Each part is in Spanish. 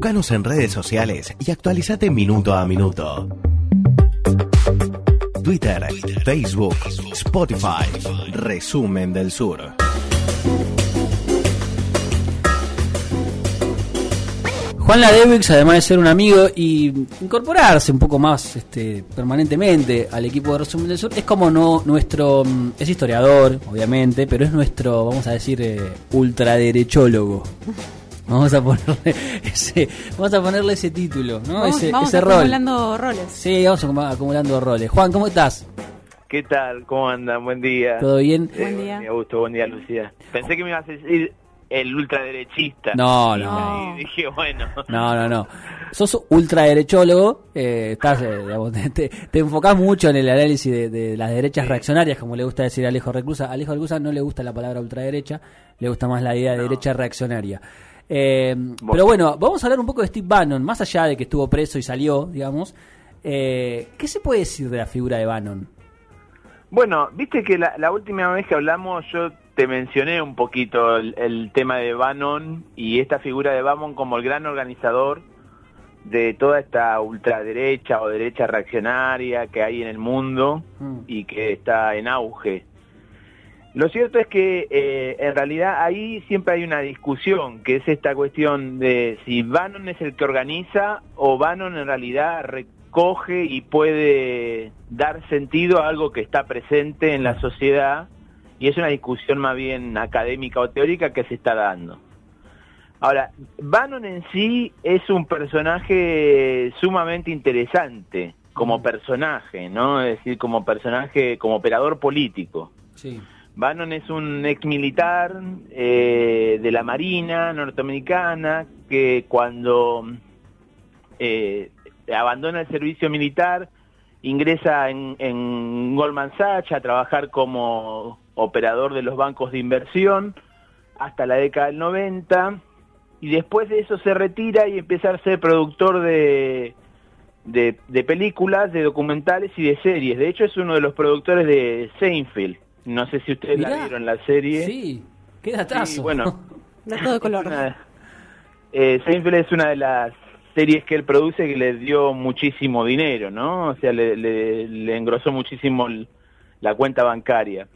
Búscanos en redes sociales y actualizate minuto a minuto. Twitter, Facebook, Spotify. Resumen del Sur. Juan Ladewix, además de ser un amigo y incorporarse un poco más este, permanentemente al equipo de Resumen del Sur, es como no nuestro, mm, es historiador, obviamente, pero es nuestro, vamos a decir, eh, ultraderechólogo. Vamos a ponerle ese, vamos a ponerle ese título, ¿no? Vamos, ese, vamos ese rol. acumulando roles. Sí, vamos acum- acumulando roles. Juan, ¿cómo estás? ¿Qué tal? ¿Cómo andan? Buen día. ¿Todo bien? Buen día. Buen día, Augusto. Buen día, Lucía. Pensé que me ibas a decir el ultraderechista. No, no. Y dije, bueno. No, no, no. Sos ultraderechólogo, eh, estás, eh, digamos, te, te- te enfocás mucho en el análisis de, de las derechas reaccionarias, como le gusta decir a Alejo Reclusa. A Alejo Reclusa no le gusta la palabra ultraderecha, le gusta más la idea de derecha reaccionaria. Eh, Pero bueno, vamos a hablar un poco de Steve Bannon, más allá de que estuvo preso y salió, digamos. Eh, ¿Qué se puede decir de la figura de Bannon? Bueno, viste que la, la última vez que hablamos yo te mencioné un poquito el, el tema de Bannon y esta figura de Bannon como el gran organizador de toda esta ultraderecha o derecha reaccionaria que hay en el mundo Mm. y que está en auge. Lo cierto es que eh, en realidad ahí siempre hay una discusión, que es esta cuestión de si Bannon es el que organiza o Bannon en realidad recoge y puede dar sentido a algo que está presente en la sociedad y es una discusión más bien académica o teórica que se está dando. Ahora, Bannon en sí es un personaje sumamente interesante como personaje, ¿no? Es decir, como personaje, como operador político. Sí. Bannon es un ex militar eh, de la Marina norteamericana que cuando eh, abandona el servicio militar ingresa en, Goldman Sachs a trabajar como operador de los bancos de inversión hasta la década del 90 y después de eso se retira y empieza a ser productor de, de, de películas, de documentales y de series. De hecho es uno de los productores de Seinfeld. No sé si ustedes Mirá. la vieron la serie. Sí, qué datazo. Sí, bueno. Dato de color. Una- eh, Seinfeld es una de las series que él produce que le dio muchísimo dinero, ¿no? O sea, le, le- le engrosó muchísimo el- la cuenta bancaria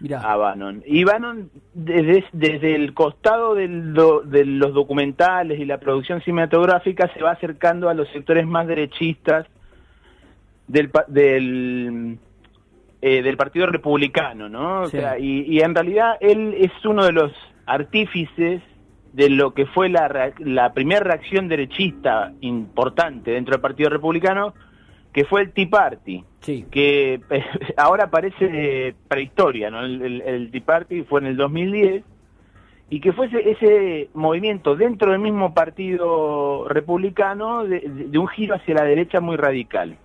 Mirá. a Bannon. Y Bannon, desde, desde el costado del do- de los documentales y la producción cinematográfica, se va acercando a los sectores más derechistas del, pa- del, eh, del Partido Republicano, ¿no? O sea, y, y en realidad él es uno de los artífices de lo que fue la, la primera reacción derechista importante dentro del Partido Republicano, que fue el Tea Party Sí. que ahora parece prehistoria, ¿no? El, el- el Tea Party fue en el 2010 y que fue ese, ese movimiento dentro del mismo partido republicano de- de un giro hacia la derecha muy radical.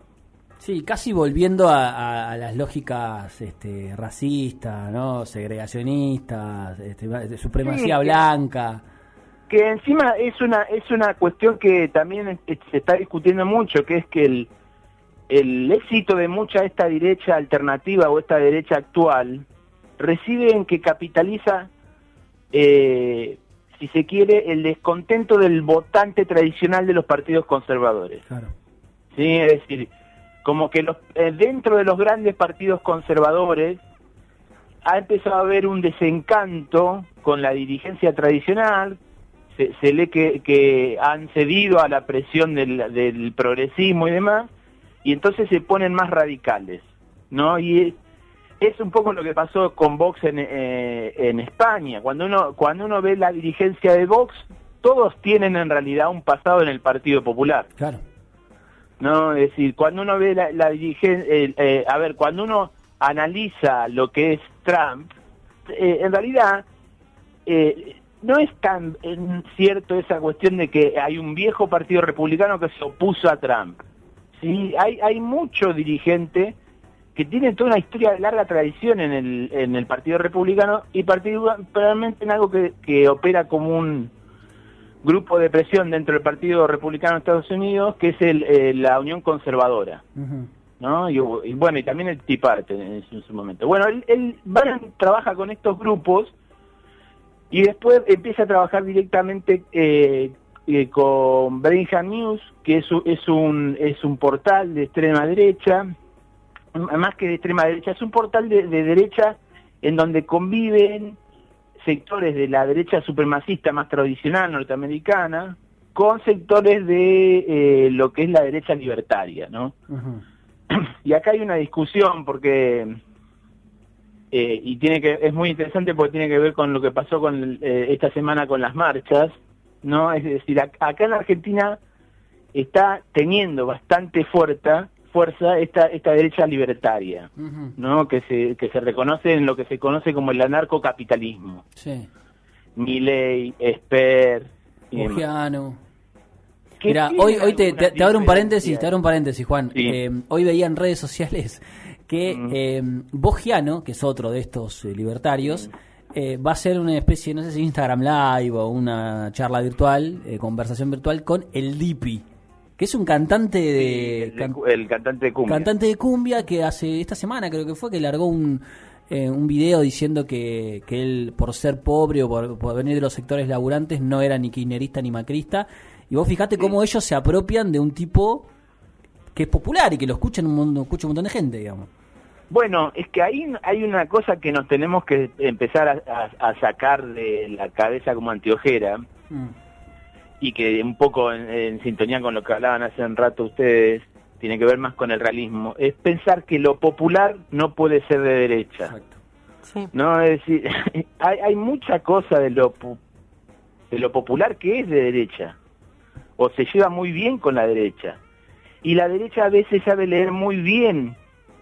Sí, casi volviendo a, a- a las lógicas este, racistas, ¿no? segregacionistas, este, de supremacía Sí, blanca. Que encima es una es una cuestión que también se está discutiendo mucho, que es que el, el éxito de mucha esta derecha alternativa o esta derecha actual reside en que capitaliza, eh, si se quiere, el descontento del votante tradicional de los partidos conservadores. Claro. ¿sí? Es decir, como que eh, dentro de los grandes partidos conservadores ha empezado a haber un desencanto con la dirigencia tradicional, se, se lee que, han cedido a la presión del, progresismo y demás, y entonces se ponen más radicales, ¿no? Y es, es un poco lo que pasó con Vox en, eh, en España. Cuando uno, cuando uno ve la dirigencia de Vox, todos tienen en realidad un pasado en el Partido Popular. Claro. No, es decir, cuando uno ve la, la dirigencia, a ver, cuando uno analiza lo que es Trump, eh, en realidad eh, no es tan eh, cierto esa cuestión de que hay un viejo partido republicano que se opuso a Trump. Sí, hay, hay mucho dirigente que tiene toda una historia de larga tradición en el, en el Partido Republicano y particularmente en algo que, que opera como un grupo de presión dentro del Partido Republicano de Estados Unidos, que es el, eh, la Unión Conservadora. ¿no? Y, y bueno, y también el Tea Party en, su- en su momento. Bueno, él, él Bannon trabaja con estos grupos y después empieza a trabajar directamente eh, eh, con Brigham News, que es, un- es, un, es un portal de extrema derecha, más que de extrema derecha, es un portal de, de derecha en donde conviven sectores de la derecha supremacista más tradicional norteamericana con sectores de eh, lo que es la derecha libertaria, ¿no? Y acá hay una discusión porque eh, y tiene que es muy interesante porque tiene que ver con lo que pasó con eh, esta semana con las marchas no es decir ac- acá en la Argentina está teniendo bastante fuerza fuerza esta esta derecha libertaria no que se que se reconoce en lo que se conoce como el anarcocapitalismo. Sí. Milley, Esper Mira, hoy, hoy te, te- abro un paréntesis, te abro un paréntesis, Juan. Sí. Eh, hoy veía en redes sociales que eh, Bogiano, que es otro de estos eh, libertarios, eh, va a hacer una especie, no sé si Instagram Live o una charla virtual, eh, conversación virtual con el Dipi, que es un cantante de... el, can- el cantante de cumbia. cantante de cumbia que hace esta semana creo que fue que largó un, eh, un video diciendo que, que él por ser pobre o por, por venir de los sectores laburantes no era ni kirchnerista ni macrista y vos fijate cómo ellos se apropian de un tipo que es popular y que lo escuchan un, mon- escucha un montón de gente digamos Bueno, es que ahí hay una cosa que nos tenemos que empezar a, a- a sacar de la cabeza como antiojera Mm. Y que un poco en, en sintonía con lo que hablaban hace un rato ustedes, tiene que ver más con el realismo, es pensar que lo popular no puede ser de derecha. exacto Sí. No, es decir, hay, hay mucha cosa de lo, pu- de lo popular que es de derecha, o se lleva muy bien con la derecha. Y la derecha a veces sabe leer muy bien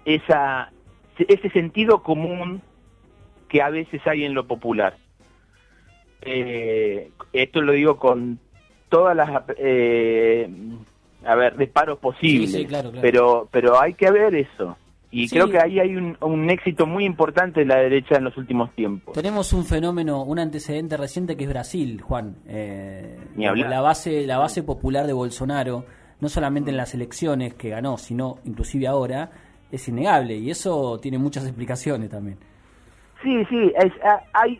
esa, ese sentido común que a veces hay en lo popular. Eh, esto lo digo con todas las, eh, a ver, reparos posibles, Sí, sí, claro, claro. pero pero hay que ver eso. Y Sí. creo que ahí hay un, un éxito muy importante de la derecha en los últimos tiempos. Tenemos un fenómeno, un antecedente reciente que es Brasil, Juan. Eh, Ni hablar. La base, la base popular de Bolsonaro, no solamente en las elecciones que ganó, sino inclusive ahora, es innegable y eso tiene muchas explicaciones también. Sí, sí, es- hay,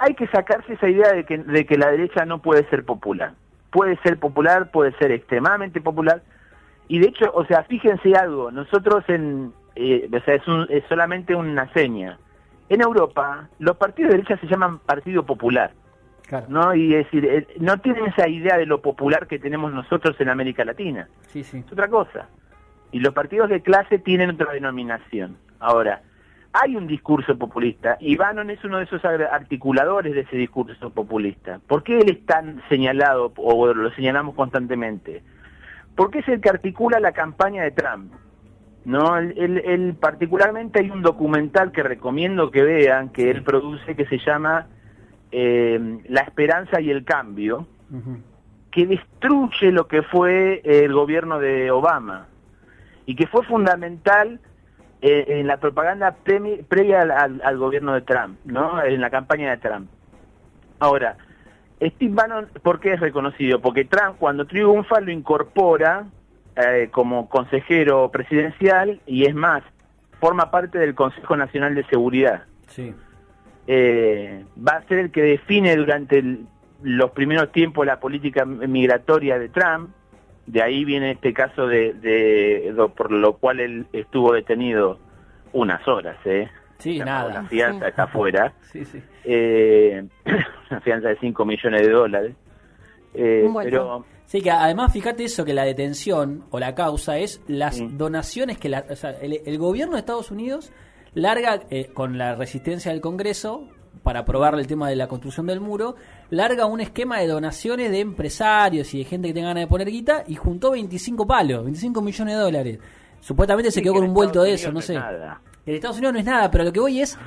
hay que sacarse esa idea de que, de que la derecha no puede ser popular. Puede ser popular, puede ser extremadamente popular. Y de hecho, o sea, fíjense algo, nosotros en, eh, o sea, es, un- es solamente una seña. En Europa, los partidos de derecha se llaman Partido Popular, Claro. ¿no? Y es decir, eh, no tienen esa idea de lo popular que tenemos nosotros en América Latina Sí, sí. es otra cosa. Y los partidos de clase tienen otra denominación. Ahora, hay un discurso populista y Bannon es uno de esos ar- articuladores de ese discurso populista. ¿Por qué él es tan señalado o lo señalamos constantemente? Porque es el que articula la campaña de Trump. No, él, él- él- particularmente hay un documental que recomiendo que vean que él produce que se llama eh, La esperanza y el cambio que destruye lo que fue el gobierno de Obama y que fue fundamental eh, en la propaganda premi- previa al, al- al gobierno de Trump, ¿no? En la campaña de Trump. Ahora, Steve Bannon, ¿por qué es reconocido? Porque Trump cuando triunfa lo incorpora eh, como consejero presidencial y es más, forma parte del Consejo Nacional de Seguridad Sí. eh, va a ser el que define durante el- los primeros tiempos la política migratoria de Trump. De ahí viene este caso de, de- por lo cual él estuvo detenido unas horas, ¿eh? Sí, La- nada. La fianza está afuera. Sí, sí. Eh, una fianza de 5 millones de dólares. Eh, pero Sí, que además fíjate eso, que la detención o la causa es las Sí. donaciones que la, o sea, el, el gobierno de Estados Unidos larga, eh, con la resistencia del Congreso, para aprobar el tema de la construcción del muro, larga un esquema de donaciones de empresarios y de gente que tenga ganas de poner guita y juntó 25 palos, 25 millones de dólares. Supuestamente se quedó que con un vuelto de eso, no sé. nada. En Estados Unidos no es nada, pero lo que voy es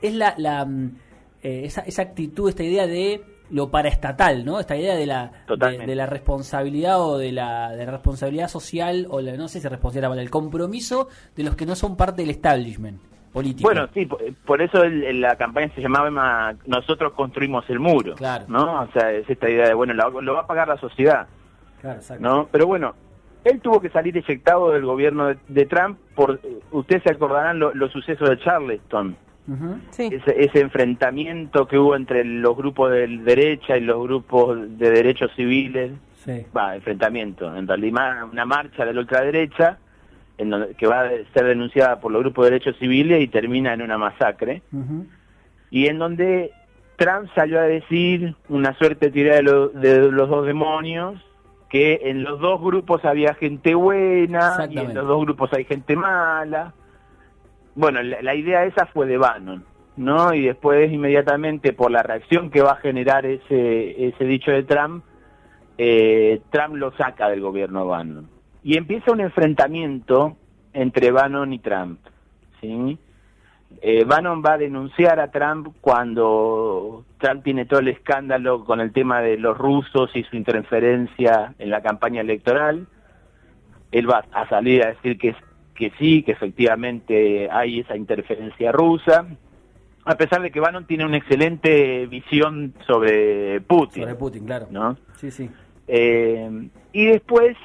es la, la mm, eh, esa, esa actitud, esta idea de lo paraestatal, ¿no? Esta idea de la de, de la responsabilidad o de la, de la responsabilidad social o la, no sé si responsabilidad, el compromiso de los que no son parte del establishment político. Bueno, sí, por, eso el- el- la campaña se llamaba Nosotros construimos el muro, Claro. ¿no? O sea, es esta idea de, bueno, la- lo va a pagar la sociedad. Claro, exacto. ¿no? Pero bueno, él tuvo que salir eyectado del gobierno de, de Trump por, eh, ustedes se acordarán lo- los sucesos de Charleston. Sí. ese, ese enfrentamiento que hubo entre los grupos de derecha y los grupos de derechos civiles, Sí. va, enfrentamiento, en realidad una marcha de la ultraderecha en donde, que va a ser denunciada por los grupos de derechos civiles y termina en una masacre, y en donde Trump salió a decir una suerte teoría de, lo- de los dos demonios, que en los dos grupos había gente buena y en los dos grupos hay gente mala. Bueno, la, la idea esa fue de Bannon, ¿no? Y después inmediatamente por la reacción que va a generar ese, ese dicho de Trump, eh, Trump lo saca del gobierno Bannon. Y empieza un enfrentamiento entre Bannon y Trump, ¿sí? Eh, Bannon va a denunciar a Trump cuando Trump tiene todo el escándalo con el tema de los rusos y su interferencia en la campaña electoral. Él va a salir a decir que, que sí, que efectivamente hay esa interferencia rusa, a pesar de que Bannon tiene una excelente visión sobre Putin. Sobre Putin, claro. ¿no? Sí, sí. Eh, y después,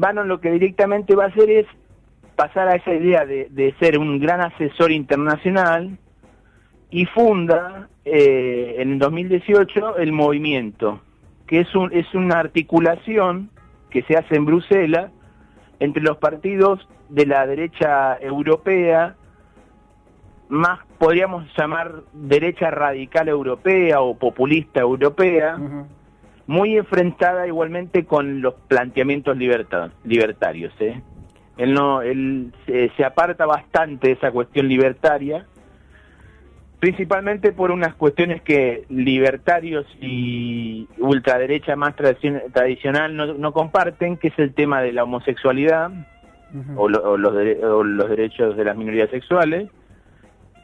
Bannon lo que directamente va a hacer es pasar a esa idea de, de ser un gran asesor internacional y funda eh, en el 2018 el movimiento, que es, un, es una articulación que se hace en Bruselas entre los partidos de la derecha europea, más podríamos llamar derecha radical europea o populista europea. Muy enfrentada igualmente con los planteamientos liberta- libertarios. ¿eh? Él, no, él se, se aparta bastante de esa cuestión libertaria, principalmente por unas cuestiones que libertarios y ultraderecha más tradici- tradicional no, no comparten, que es el tema de la homosexualidad o, lo- o los, dere- o los derechos de las minorías sexuales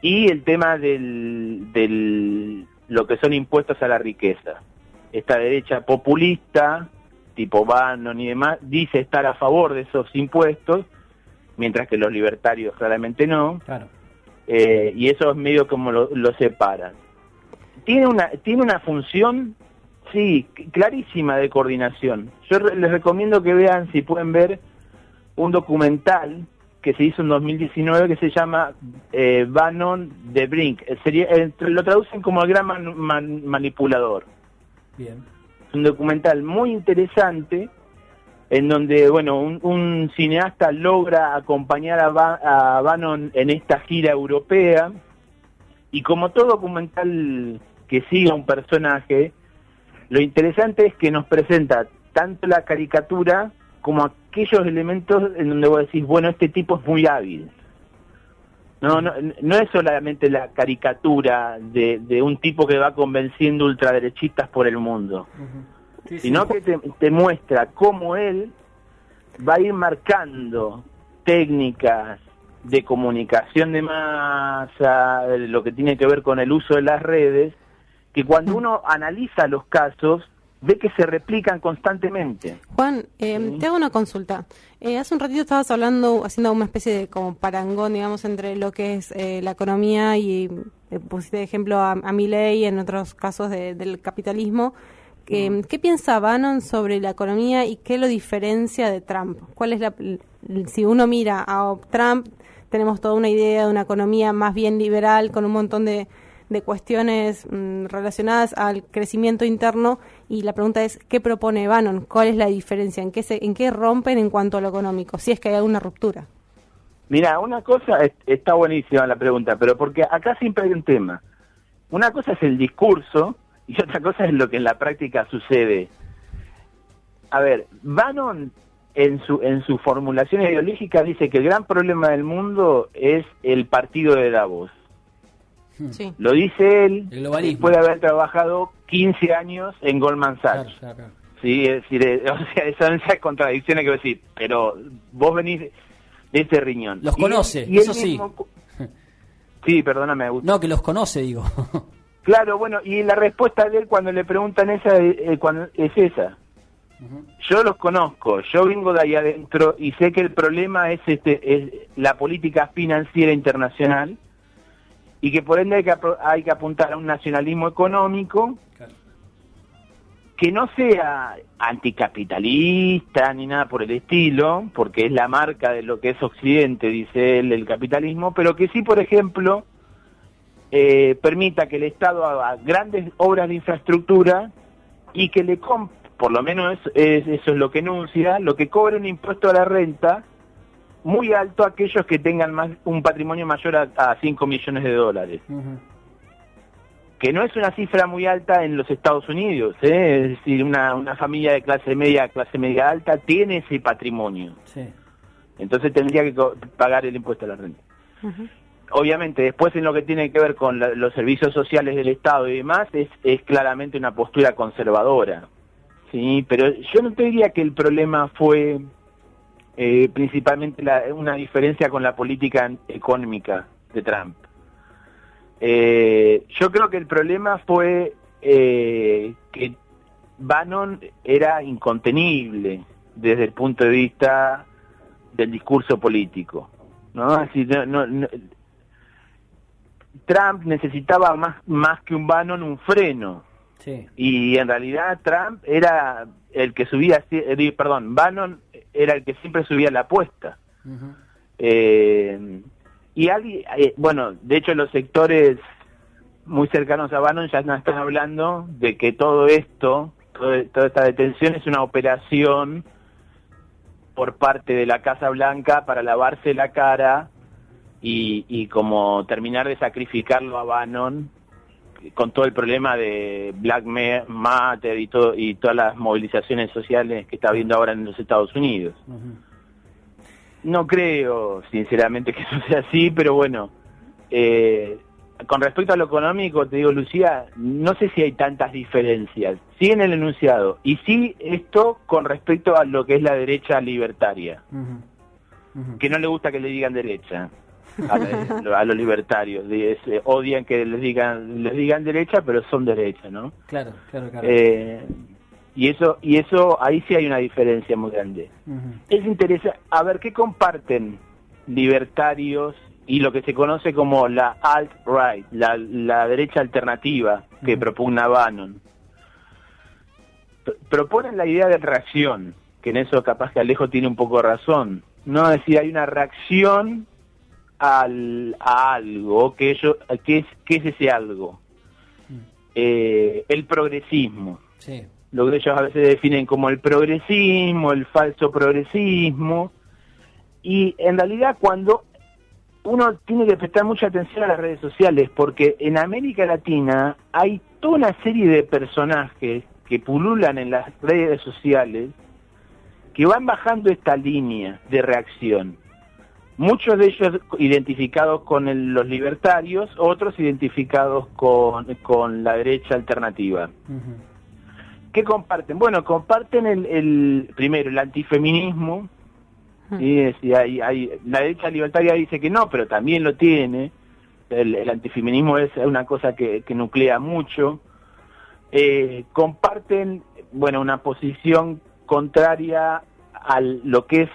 y el tema del, del lo que son impuestos a la riqueza. Esta derecha populista, tipo Bannon y demás, dice estar a favor de esos impuestos, mientras que los libertarios claramente no, Claro. eh, y eso es medio como lo, lo separan. Tiene una, tiene una función, sí, clarísima de coordinación. Yo re- les recomiendo que vean, si pueden ver, un documental que se hizo en 2019 que se llama eh, Bannon de Brink. Eh, Sería, eh, lo traducen como el gran man- man- manipulador. Bien. Un documental muy interesante en donde, bueno, un, un cineasta logra acompañar a, Ba- a Bannon en esta gira europea y como todo documental que siga un personaje, lo interesante es que nos presenta tanto la caricatura como aquellos elementos en donde vos decís, bueno, este tipo es muy hábil. No, no, no es solamente la caricatura de, de un tipo que va convenciendo ultraderechistas por el mundo sí. sino que te, te muestra cómo él va a ir marcando técnicas de comunicación de masa, lo que tiene que ver con el uso de las redes, que cuando uno analiza los casos, ve que se replican constantemente. Juan, eh, Sí. te hago una consulta. Eh, hace un ratito estabas hablando, haciendo una especie de como parangón, digamos, entre lo que es eh, la economía y eh, pusiste de ejemplo a, a Milley en otros casos de- del capitalismo. Eh, ¿Qué piensa Bannon sobre la economía y qué lo diferencia de Trump? ¿Cuál es la, si uno mira a Trump, tenemos toda una idea de una economía más bien liberal con un montón de, de cuestiones mm, relacionadas al crecimiento interno y la pregunta es ¿qué propone Bannon? ¿Cuál es la diferencia? ¿En qué, se, en qué rompen en cuanto a lo económico? Si es que hay alguna ruptura. Mira, una cosa es- está buenísima la pregunta, pero porque acá siempre hay un tema. Una cosa es el discurso y otra cosa es lo que en la práctica sucede. A ver, Bannon en su en su formulación ideológica dice que el gran problema del mundo es el partido de Davos. Sí. Lo dice él después de haber trabajado 15 años en Goldman Sachs. Claro, claro. Sí, es decir, eh, o sea, son esas contradicciones que voy a decir, pero vos venís de ese riñón. Los Y- conoce, y eso sí. mismo cu- Sí, perdóname, Agustín. No, que los conoce, digo. Claro, bueno, y la respuesta de él cuando le preguntan esa eh, cuando, es esa. Yo los conozco, yo vengo de ahí adentro y sé que el problema es este es la política financiera internacional y que por ende hay que, hay que apuntar a un nacionalismo económico Claro. que no sea anticapitalista ni nada por el estilo, porque es la marca de lo que es Occidente, dice él, el capitalismo, pero que sí, por ejemplo, eh, permita que el Estado haga grandes obras de infraestructura y que le comp por lo menos es, eso es lo que enuncia, lo que cobre un impuesto a la renta muy alto a aquellos que tengan más, un patrimonio mayor a, a 5 millones de dólares. Que no es una cifra muy alta en los Estados Unidos, ¿eh? es decir, una, una familia de clase media, clase media alta, tiene ese patrimonio. Sí. Entonces tendría que pagar el impuesto a la renta. Obviamente, después en lo que tiene que ver con la- los servicios sociales del Estado y demás, es, es claramente una postura conservadora. Sí, pero yo no te diría que el problema fue eh, principalmente la- una diferencia con la política económica de Trump. Eh, yo creo que el problema fue eh, que Bannon era incontenible desde el punto de vista del discurso político. ¿no? Así, no- no- no- Trump necesitaba más, más que un Bannon un freno. Sí. Y en realidad Trump era el que subía, eh, perdón, Bannon era el que siempre subía la apuesta. Eh, y alguien, eh, bueno, de hecho los sectores muy cercanos a Bannon ya están hablando de que todo esto, todo- toda esta detención es una operación por parte de la Casa Blanca para lavarse la cara y, y como terminar de sacrificarlo a Bannon con todo el problema de Black Ma- Matter y, todo, y todas las movilizaciones sociales que está habiendo ahora en los Estados Unidos. No creo, sinceramente, que eso sea así, pero bueno, eh, con respecto a lo económico, te digo, Lucía, no sé si hay tantas diferencias. Sí en el enunciado, y sí esto con respecto a lo que es la derecha libertaria, que no le gusta que le digan derecha a, la- a los libertarios, se- odian que les digan les digan derecha, pero son derecha, ¿no? Claro, claro, claro. Eh, y eso y eso ahí sí hay una diferencia muy grande. Es interesante, a ver, ¿qué comparten libertarios y lo que se conoce como la alt-right, la, la derecha alternativa que Ujú. propugna Bannon? P- proponen la idea de reacción, que en eso capaz que Alejo tiene un poco de razón. No es decir, hay una reacción al, a algo, que, ello, que, es, que es ese algo. Eh, el progresismo Sí. lo que ellos a veces definen como el progresismo, el falso progresismo, y en realidad cuando uno tiene que prestar mucha atención a las redes sociales, porque en América Latina hay toda una serie de personajes que pululan en las redes sociales que van bajando esta línea de reacción. Muchos de ellos identificados con el- los libertarios, otros identificados con, con la derecha alternativa. ¿Qué comparten? Bueno, comparten el, el primero el antifeminismo. ¿sí? Es decir, hay, hay- la derecha libertaria dice que no, pero también lo tiene. El, el antifeminismo es una cosa que, que nuclea mucho. Eh, comparten, bueno, una posición contraria a lo que es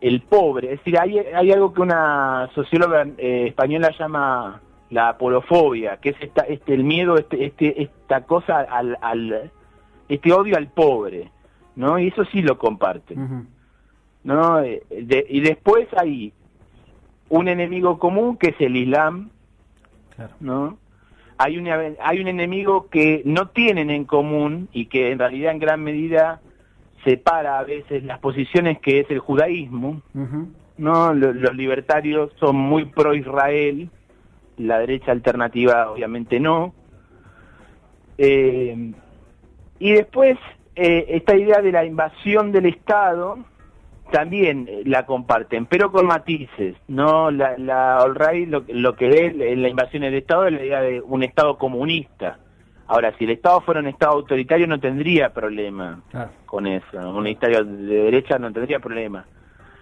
el pobre. Es decir, hay, hay algo que una socióloga eh, española llama la apolofobia, que es esta, este, el miedo, este, este, esta cosa al, al, este odio al pobre, ¿no? Y eso sí lo comparten. ¿no? Eh, de- y después hay un enemigo común que es el Islam, Claro. ¿no? Hay un, hay un enemigo que no tienen en común y que en realidad en gran medida separa a veces las posiciones que es el judaísmo. ¿no? Lo- Los libertarios son muy pro Israel, la derecha alternativa obviamente no. Eh, y después eh, esta idea de la invasión del Estado también eh, la comparten, pero con matices, ¿no? La, la All Right lo, lo que ve en la invasión del Estado es la idea de un Estado comunista. Ahora, si el Estado fuera un Estado autoritario no tendría problema Claro. con eso. Un Estado de derecha no tendría problema.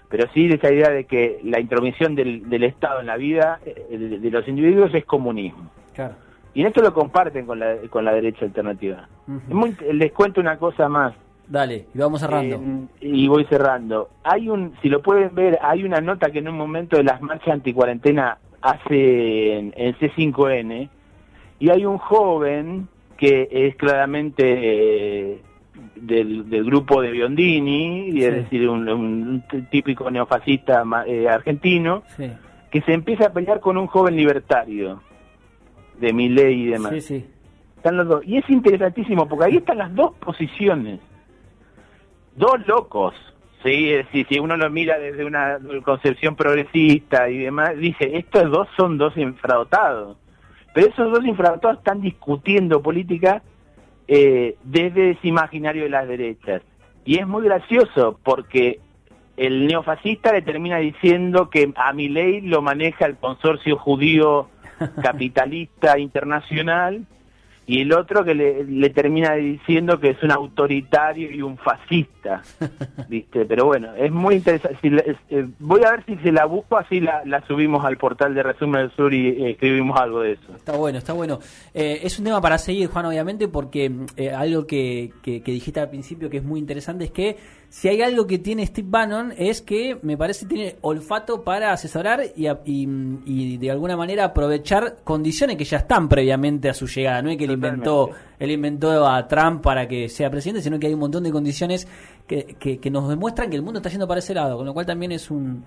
Pero sí esa idea de que la intromisión del, del Estado en la vida eh, de, de los individuos es comunismo. Claro. Y en esto lo comparten con la, con la derecha alternativa. Ujú. Es muy- les cuento una cosa más. Dale, y vamos cerrando. Eh, y voy cerrando. Hay un, si lo pueden ver, hay una nota que en un momento de las marchas anticuarentena hace en, en C5N y hay un joven que es claramente eh, del, del grupo de Biondini, Sí. es decir, un, un típico neofascista eh, argentino, Sí. que se empieza a pelear con un joven libertario. de Milei y demás. Sí. Están los dos. Y es interesantísimo porque ahí están las dos posiciones. Dos locos. Sí, es decir, si uno lo mira desde una concepción progresista y demás, dice, estos dos son dos infradotados. Pero esos dos infradotados están discutiendo política eh, desde ese imaginario de las derechas. Y es muy gracioso porque el neofascista le termina diciendo que a mi ley lo maneja el consorcio judío capitalista internacional y el otro que le, le, termina diciendo que es un autoritario y un fascista, ¿viste? Pero bueno, es muy interesante. Si eh, voy a ver si se la busco, así la, la, subimos al portal de Resumen del Sur y eh, escribimos algo de eso. Está bueno, está bueno. Eh, es un tema para seguir, Juan, obviamente, porque eh, algo que, que, que, dijiste al principio que es muy interesante es que si hay algo que tiene Steve Bannon es que me parece tiene olfato para asesorar y, y, y de alguna manera aprovechar condiciones que ya están previamente a su llegada. No es que él inventó, él inventó a Trump para que sea presidente, sino que hay un montón de condiciones que, que, que nos demuestran que el mundo está yendo para ese lado, con lo cual también es un,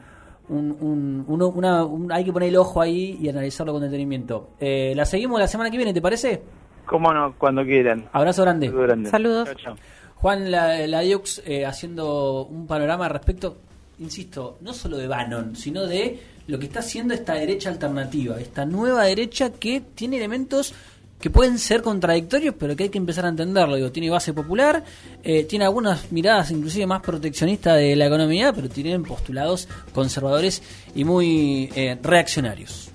un, un, uno, una, un, hay que poner el ojo ahí y analizarlo con detenimiento. Eh, la seguimos la semana que viene, ¿te parece? Cómo no, cuando quieran. Abrazo grande. grande. Saludos. Chau, chau. Juan la, la Diox eh, haciendo un panorama respecto, insisto, no solo de Bannon, sino de lo que está haciendo esta derecha alternativa, esta nueva derecha que tiene elementos que pueden ser contradictorios, pero que hay que empezar a entenderlo. Digo, tiene base popular, eh, tiene algunas miradas inclusive más proteccionistas de la economía, pero tienen postulados conservadores y muy eh, reaccionarios.